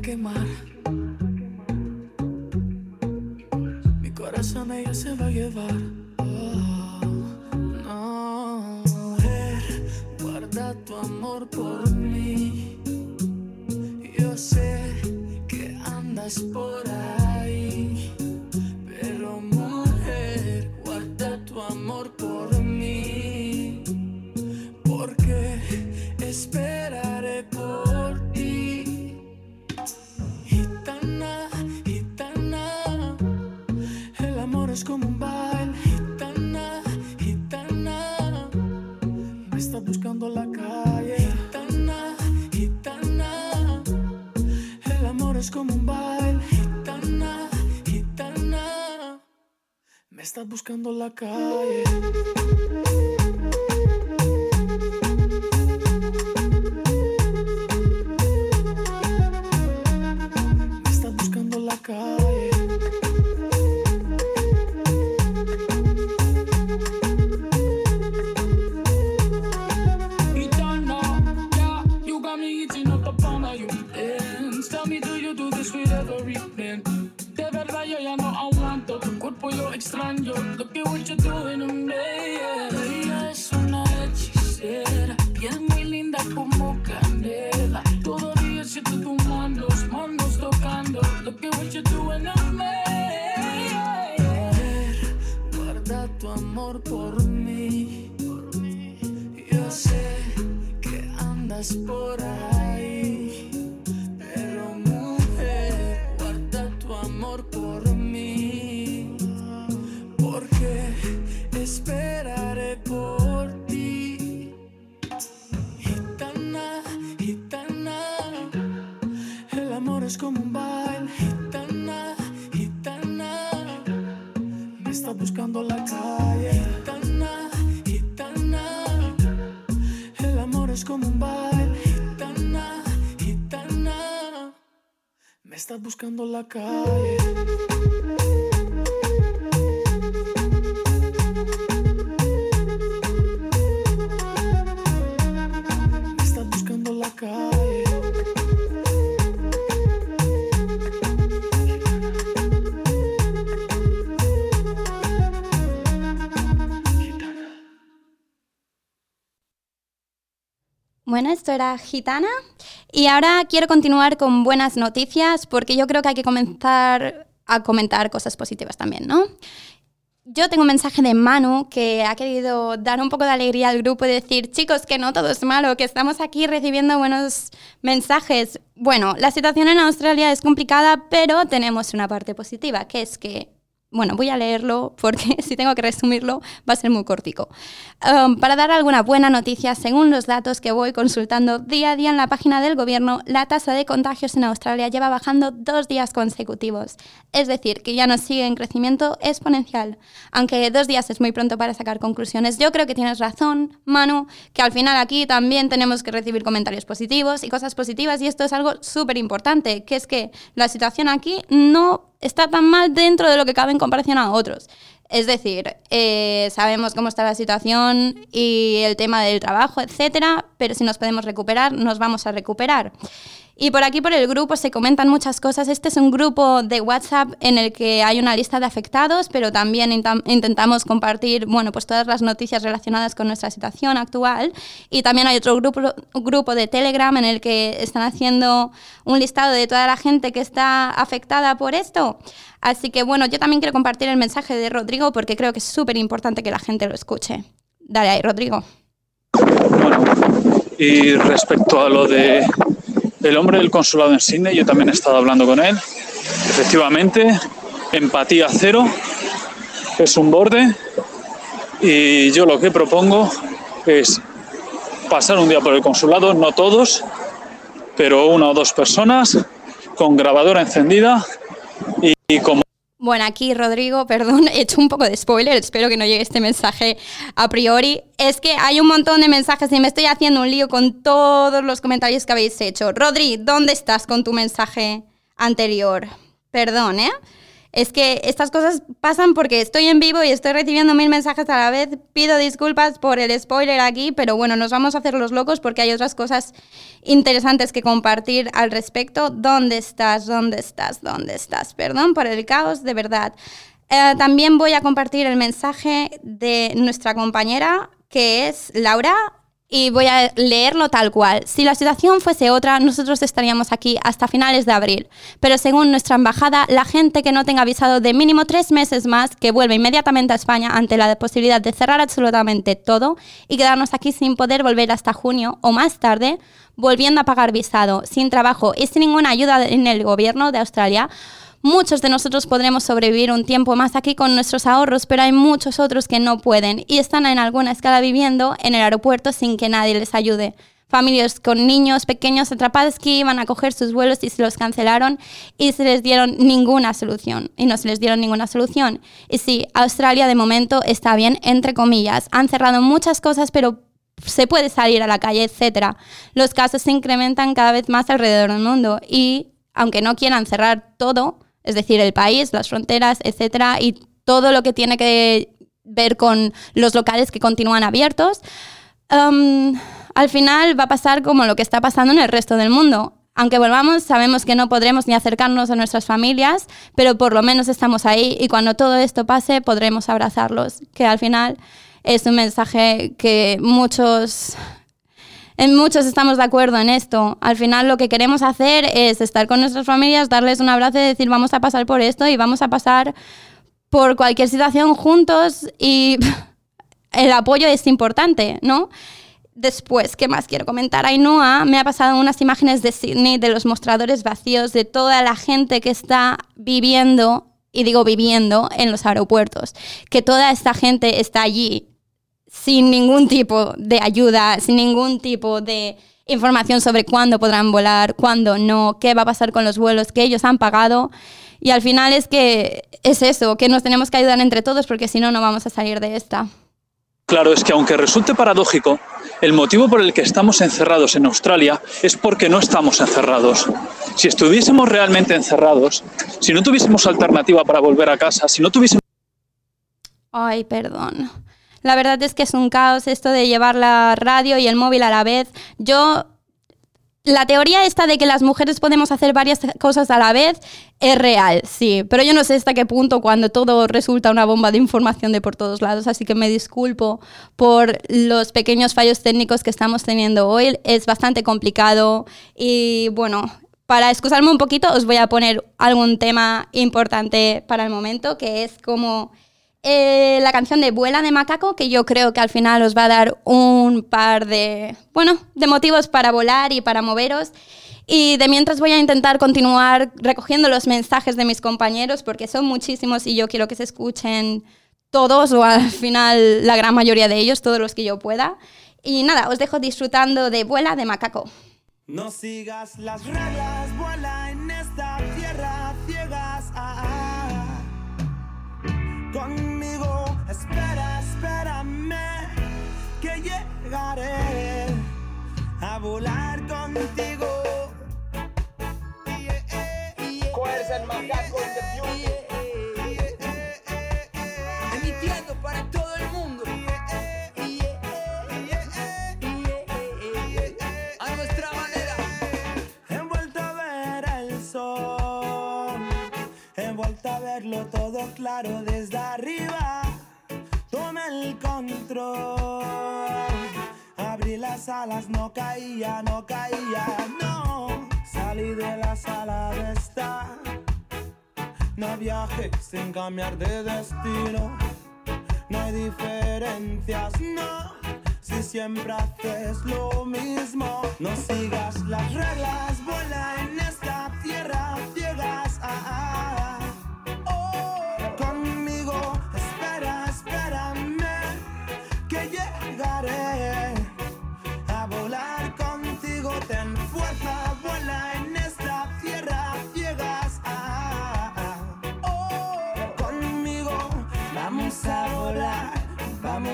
quemar. Me estás buscando la calle. tiempo extraño lo que mucho tuve en un día. Ella es una hechicera y es muy linda como canela. Todavía siento tus manos, manos tocando lo que mucho tuve en un día. Guarda tu amor por mí. Yo sé que andas por ahí estás buscando la calle. Bueno, esto era Gitana. Y ahora quiero continuar con buenas noticias porque yo creo que hay que comenzar a comentar cosas positivas también, ¿no? Yo tengo un mensaje de Manu que ha querido dar un poco de alegría al grupo y decir, chicos, que no todo es malo, que estamos aquí recibiendo buenos mensajes. Bueno, la situación en Australia es complicada, pero tenemos una parte positiva, que es que bueno, voy a leerlo porque si tengo que resumirlo va a ser muy cortico. Um, para dar alguna buena noticia, según los datos que voy consultando día a día en la página del gobierno, la tasa de contagios en Australia lleva bajando dos días consecutivos. Es decir, que ya no sigue en crecimiento exponencial. Aunque dos días es muy pronto para sacar conclusiones, yo creo que tienes razón, Manu, que al final aquí también tenemos que recibir comentarios positivos y cosas positivas y esto es algo súper importante, que es que la situación aquí no está tan mal dentro de lo que cabe en comparación a otros. Es decir, eh, sabemos cómo está la situación y el tema del trabajo, etcétera, pero si nos podemos recuperar, nos vamos a recuperar. Y por aquí, por el grupo, se comentan muchas cosas. Este es un grupo de WhatsApp en el que hay una lista de afectados, pero también intentamos compartir bueno, pues todas las noticias relacionadas con nuestra situación actual. Y también hay otro grupo, grupo de Telegram en el que están haciendo un listado de toda la gente que está afectada por esto. Así que bueno, yo también quiero compartir el mensaje de Rodrigo porque creo que es súper importante que la gente lo escuche. Dale ahí, Rodrigo. Bueno, y respecto a lo de el hombre del consulado en Sydney, yo también he estado hablando con él. Efectivamente, empatía cero, es un borde y yo lo que propongo es pasar un día por el consulado, no todos, pero una o dos personas con grabadora encendida y, y como bueno, aquí Rodrigo, perdón, he hecho un poco de spoiler, espero que no llegue este mensaje a priori. Es que hay un montón de mensajes y me estoy haciendo un lío con todos los comentarios que habéis hecho. Rodri, ¿dónde estás con tu mensaje anterior? Perdón, ¿eh? Es que estas cosas pasan porque estoy en vivo y estoy recibiendo mil mensajes a la vez. Pido disculpas por el spoiler aquí, pero bueno, nos vamos a hacer los locos porque hay otras cosas interesantes que compartir al respecto. ¿Dónde estás? ¿Dónde estás? ¿Dónde estás? Perdón por el caos, de verdad. Eh, también voy a compartir el mensaje de nuestra compañera, que es Laura y voy a leerlo tal cual. Si la situación fuese otra, nosotros estaríamos aquí hasta finales de abril. Pero según nuestra embajada, la gente que no tenga avisado de mínimo tres meses más, que vuelve inmediatamente a España ante la posibilidad de cerrar absolutamente todo y quedarnos aquí sin poder volver hasta junio o más tarde, volviendo a pagar visado, sin trabajo y sin ninguna ayuda en el gobierno de Australia, Muchos de nosotros podremos sobrevivir un tiempo más aquí con nuestros ahorros, pero hay muchos otros que no pueden y están en alguna escala viviendo en el aeropuerto sin que nadie les ayude. Familias con niños pequeños atrapados que iban a coger sus vuelos y se los cancelaron y se les dieron ninguna solución. Y no se les dieron ninguna solución. Y sí, Australia de momento está bien, entre comillas. Han cerrado muchas cosas, pero se puede salir a la calle, etc. Los casos se incrementan cada vez más alrededor del mundo y, aunque no quieran cerrar todo, es decir, el país, las fronteras, etcétera, y todo lo que tiene que ver con los locales que continúan abiertos, al final va a pasar como lo que está pasando en el resto del mundo. Aunque volvamos, sabemos que no podremos ni acercarnos a nuestras familias, pero por lo menos estamos ahí y cuando todo esto pase podremos abrazarlos, que al final es un mensaje que muchos en muchos estamos de acuerdo en esto. Al final lo que queremos hacer es estar con nuestras familias, darles un abrazo y decir vamos a pasar por esto y vamos a pasar por cualquier situación juntos y el apoyo es importante, ¿no? Después, ¿qué más quiero comentar? Ainhoa me ha pasado unas imágenes de Sydney, de los mostradores vacíos, de toda la gente que está viviendo, y digo viviendo, en los aeropuertos. Que toda esta gente está allí sin ningún tipo de ayuda, sin ningún tipo de información sobre cuándo podrán volar, cuándo no, qué va a pasar con los vuelos que ellos han pagado. Y al final es que es eso, que nos tenemos que ayudar entre todos porque si no, no vamos a salir de esta. Claro, es que aunque resulte paradójico, el motivo por el que estamos encerrados en Australia es porque no estamos encerrados. Si estuviésemos realmente encerrados, si no tuviésemos alternativa para volver a casa, si no tuviésemos... Ay, perdón. La verdad es que es un caos esto de llevar la radio y el móvil a la vez. Yo la teoría esta de que las mujeres podemos hacer varias cosas a la vez es real, sí, pero yo no sé hasta qué punto cuando todo resulta una bomba de información de por todos lados, así que me disculpo por los pequeños fallos técnicos que estamos teniendo hoy, es bastante complicado y bueno, para excusarme un poquito os voy a poner algún tema importante para el momento, que es como eh, la canción de Vuela de Macaco, que yo creo que al final os va a dar un par de, bueno, de motivos para volar y para moveros. Y de mientras voy a intentar continuar recogiendo los mensajes de mis compañeros, porque son muchísimos y yo quiero que se escuchen todos o al final la gran mayoría de ellos, todos los que yo pueda. Y nada, os dejo disfrutando de Vuela de Macaco. No sigas las reglas, vuela en esta tierra ciegas. Ah, ah. Conmigo, espera, espérame, que llegaré a volar contigo. Emitiendo para todo el mundo. A nuestra manera. He vuelto a ver el sol, he vuelto a verlo todo claro desde arriba. El control, abrí las alas, no caía, no caía, no. Salí de la sala de estar, no viaje sin cambiar de destino. No hay diferencias, no. Si siempre haces lo mismo, no sigas las reglas, vuela en esta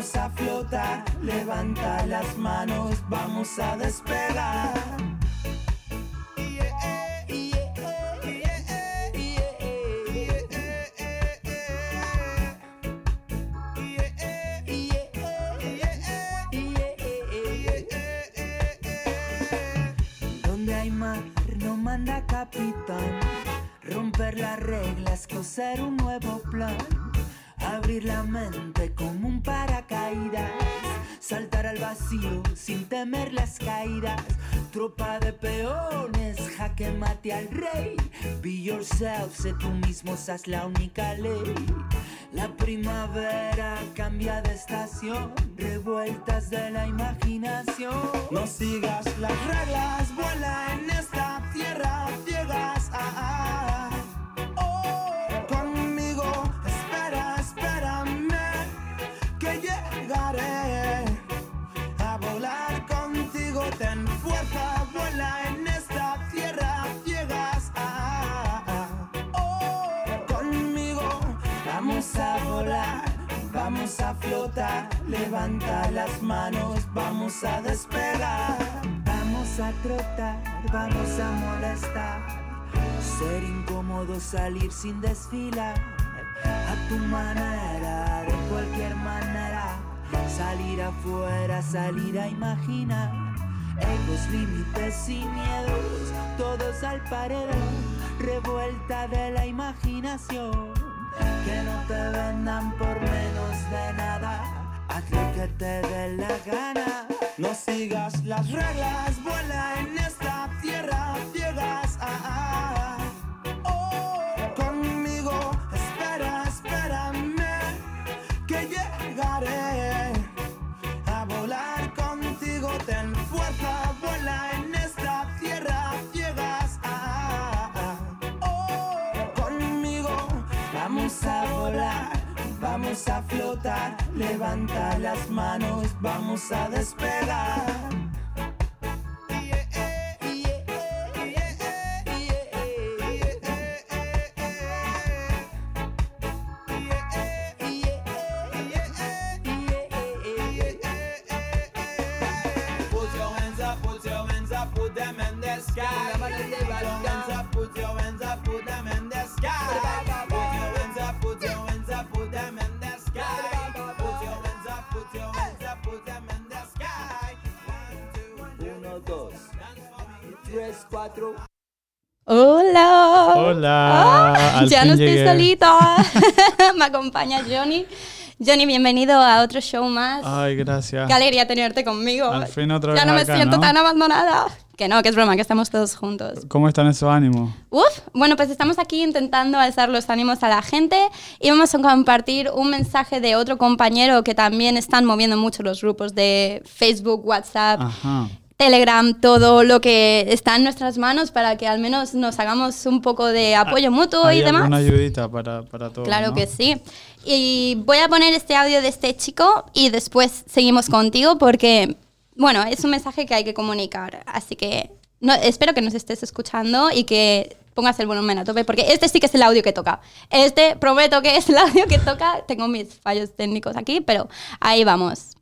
vamos a flotar. Levanta las manos, vamos a despegar. Donde hay mar no manda capitán. Romper las reglas, coser un nuevo plan. Abrir la mente como un paracaídas. Saltar al vacío sin temer las caídas. Tropa de peones, jaque mate al rey. Be yourself, sé tú mismo, esa la única ley. La primavera cambia de estación, revueltas de la imaginación. No sigas las reglas, vuela en esta Vamos a flotar, levanta las manos, vamos a despegar. Vamos a trotar, vamos a molestar. Ser incómodo, salir sin desfilar. A tu manera, de cualquier manera. Salir afuera, salir a imaginar. Egos, límites y miedos, todos al paredón. Revuelta de la imaginación. Que no te vendan por menos de nada. Haz lo que te dé la gana. No sigas las reglas, vuela en esta tierra ciegas. Ah, ah. Vamos a flotar, levanta las manos, vamos a despegar. Cuatro. Hola. Hola, al ya no estoy llegué. solita. Me acompaña Johnny. Johnny, bienvenido a otro show más. Ay, gracias. Qué alegría tenerte conmigo. Al fin otra ya vez no me acá, siento ¿no? tan abandonada. Que no, que es broma, que estamos todos juntos. ¿Cómo están esos ánimos? Uf, bueno, pues estamos aquí intentando alzar los ánimos a la gente y vamos a compartir un mensaje de otro compañero que también están moviendo mucho los grupos de Facebook, WhatsApp, Ajá. Telegram, todo lo que está en nuestras manos para que al menos nos hagamos un poco de apoyo mutuo ¿Hay y demás. alguna ayudita para, para todos? Claro ¿no? que sí. Y voy a poner este audio de este chico y después seguimos contigo porque, bueno, es un mensaje que hay que comunicar. Así que no, espero que nos estés escuchando y que pongas el volumen a tope porque este sí que es el audio que toca. Este prometo que es el audio que toca. Tengo mis fallos técnicos aquí, pero ahí vamos.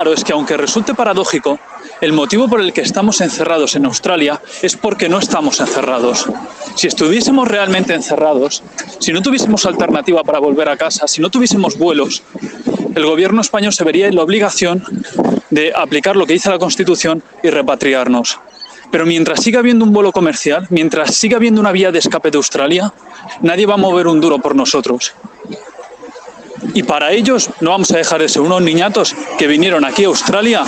Claro, es que aunque resulte paradójico, el motivo por el que estamos encerrados en Australia es porque no estamos encerrados. Si estuviésemos realmente encerrados, si no tuviésemos alternativa para volver a casa, si no tuviésemos vuelos, el gobierno español se vería en la obligación de aplicar lo que dice la Constitución y repatriarnos. Pero mientras siga habiendo un vuelo comercial, mientras siga habiendo una vía de escape de Australia, nadie va a mover un duro por nosotros. Y para ellos no vamos a dejar de ser unos niñatos que vinieron aquí a Australia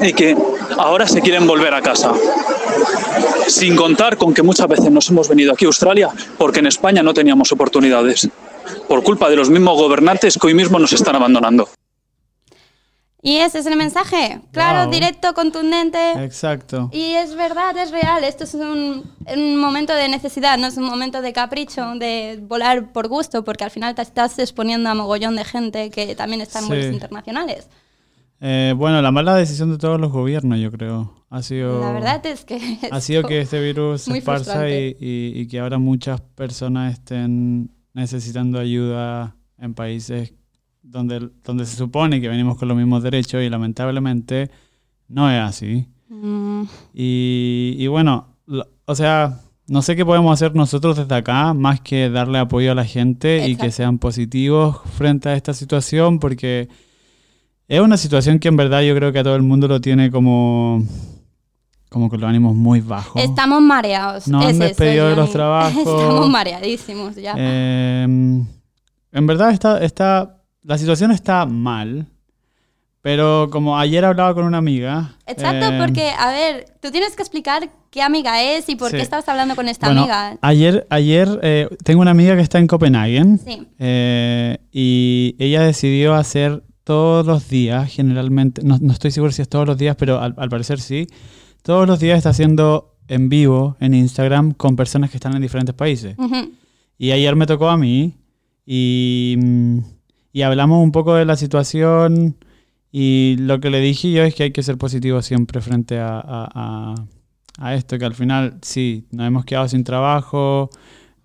y que ahora se quieren volver a casa. Sin contar con que muchas veces nos hemos venido aquí a Australia porque en España no teníamos oportunidades, por culpa de los mismos gobernantes que hoy mismo nos están abandonando. Y ese es el mensaje. Claro, Wow. directo, contundente. Exacto. Y es verdad, es real. Esto es un, un momento de necesidad, no es un momento de capricho, de volar por gusto, porque al final te estás exponiendo a mogollón de gente que también está en Sí. vuelos internacionales. Eh, bueno, la mala decisión de todos los gobiernos, yo creo, ha sido... La verdad es que... ha sido que este virus se esparza y- y que ahora muchas personas estén necesitando ayuda en países donde, donde se supone que venimos con los mismos derechos y lamentablemente no es así. Mm, Y, y bueno, lo- o sea, no sé qué podemos hacer nosotros desde acá más que darle apoyo a la gente y que sean positivos frente a esta situación porque es una situación que en verdad yo creo que a todo el mundo lo tiene como, como con los ánimos muy bajos. Estamos mareados. Nos han es eso, despedido de los trabajos. Estamos mareadísimos ya. Eh, en verdad está, está, la situación está mal, pero como ayer hablaba con una amiga. Exacto, eh, porque, a ver, tú tienes que explicar qué amiga es y por Sí. qué estabas hablando con esta bueno, amiga. Ayer, ayer eh, tengo una amiga que está en Copenhague Sí. eh, y ella decidió hacer todos los días, generalmente, no, no estoy seguro si es todos los días, pero al, al parecer sí, todos los días está haciendo en vivo en Instagram con personas que están en diferentes países. Ujú. Y ayer me tocó a mí y, mm, y hablamos un poco de la situación y lo que le dije yo es que hay que ser positivo siempre frente a, a- a- a esto, que al final sí, nos hemos quedado sin trabajo,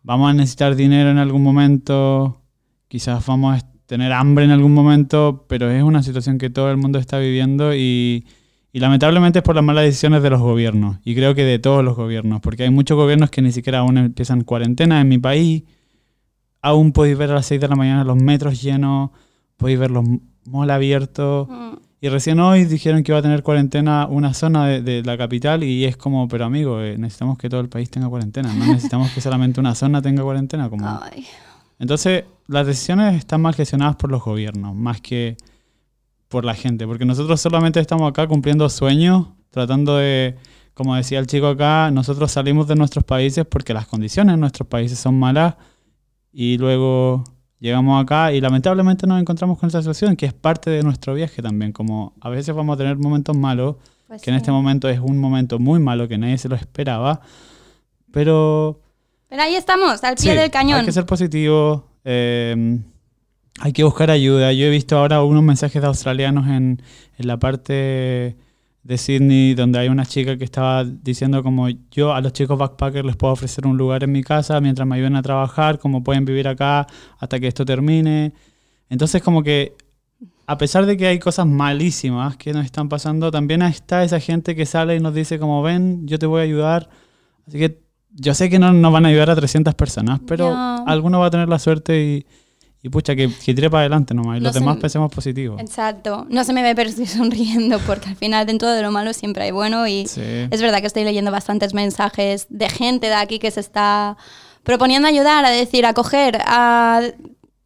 vamos a necesitar dinero en algún momento, quizás vamos a tener hambre en algún momento, pero es una situación que todo el mundo está viviendo y, y lamentablemente es por las malas decisiones de los gobiernos, y creo que de todos los gobiernos, porque hay muchos gobiernos que ni siquiera aún empiezan cuarentena en mi país, aún podéis ver a las 6 de la mañana los metros llenos, podéis ver los malls abiertos, Mm. y recién hoy dijeron que iba a tener cuarentena una zona de, de la capital y es como, pero amigo, eh, necesitamos que todo el país tenga cuarentena, no necesitamos que solamente una zona tenga cuarentena. Como... Ay. Entonces, las decisiones están mal gestionadas por los gobiernos, más que por la gente, porque nosotros solamente estamos acá cumpliendo sueños, tratando de, como decía el chico acá, nosotros salimos de nuestros países porque las condiciones en nuestros países son malas y luego llegamos acá y lamentablemente nos encontramos con esta situación que es parte de nuestro viaje también, como a veces vamos a tener momentos malos, Pues que en sí. este momento es un momento muy malo que nadie se lo esperaba, pero Pero ahí estamos, al pie Sí, del cañón. Hay que ser positivo. eh, hay que buscar ayuda. Yo he visto ahora unos mensajes de australianos en, en la parte de Sydney donde hay una chica que estaba diciendo como yo a los chicos backpackers les puedo ofrecer un lugar en mi casa mientras me ayuden a trabajar, como pueden vivir acá hasta que esto termine. Entonces como que a pesar de que hay cosas malísimas que nos están pasando, también está esa gente que sale y nos dice como ven, yo te voy a ayudar. Así que yo sé que no nos van a ayudar a 300 personas, pero Ya. alguno va a tener la suerte y, y pucha, que, que tire para adelante nomás. Y no los demás me... pensemos positivos. Exacto. No se me ve, pero estoy sonriendo porque al final dentro de lo malo siempre hay bueno. Y sí. es verdad que estoy leyendo bastantes mensajes de gente de aquí que se está proponiendo ayudar, a decir, a coger, a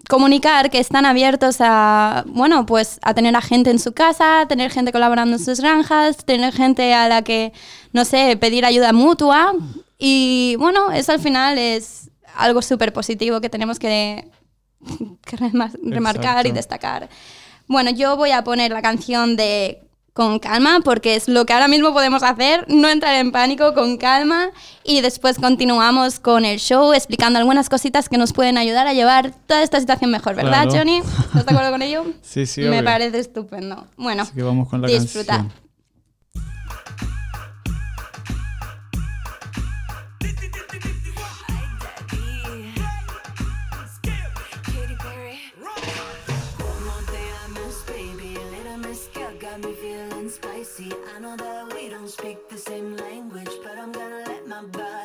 comunicar que están abiertos a, bueno, pues a tener a gente en su casa, a tener gente colaborando en sus granjas, tener gente a la que, no sé, pedir ayuda mutua. Y bueno, eso al final es algo súper positivo que tenemos que que remarcar Exacto. y destacar. Bueno, yo voy a poner la canción de Con calma, porque es lo que ahora mismo podemos hacer, no entrar en pánico, con calma, y después continuamos con el show explicando algunas cositas que nos pueden ayudar a llevar toda esta situación mejor, ¿verdad, claro. Johnny? ¿Estás de acuerdo con ello? sí, sí. Me obvio. parece estupendo. Bueno, Así que vamos con la disfruta. Canción. don't speak the same language, but I'm gonna let my body.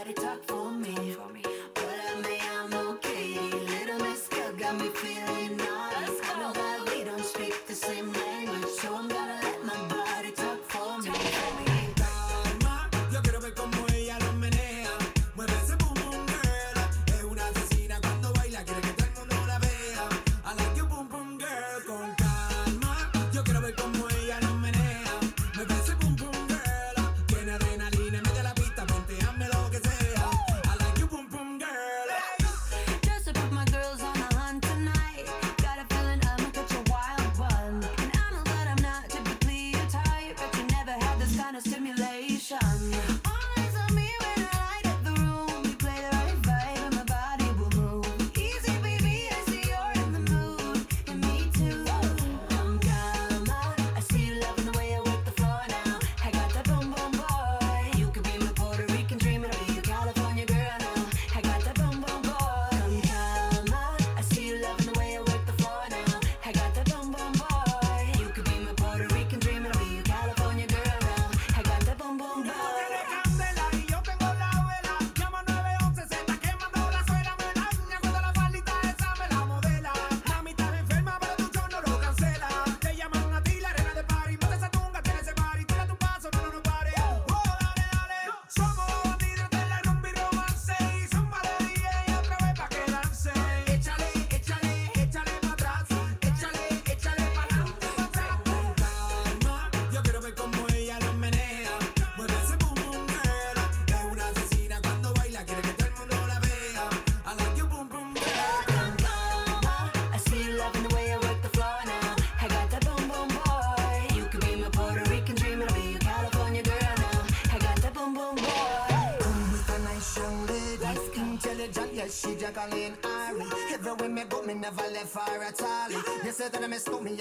like a lane Everywhere me go, me never left far at all. You said that I mistook me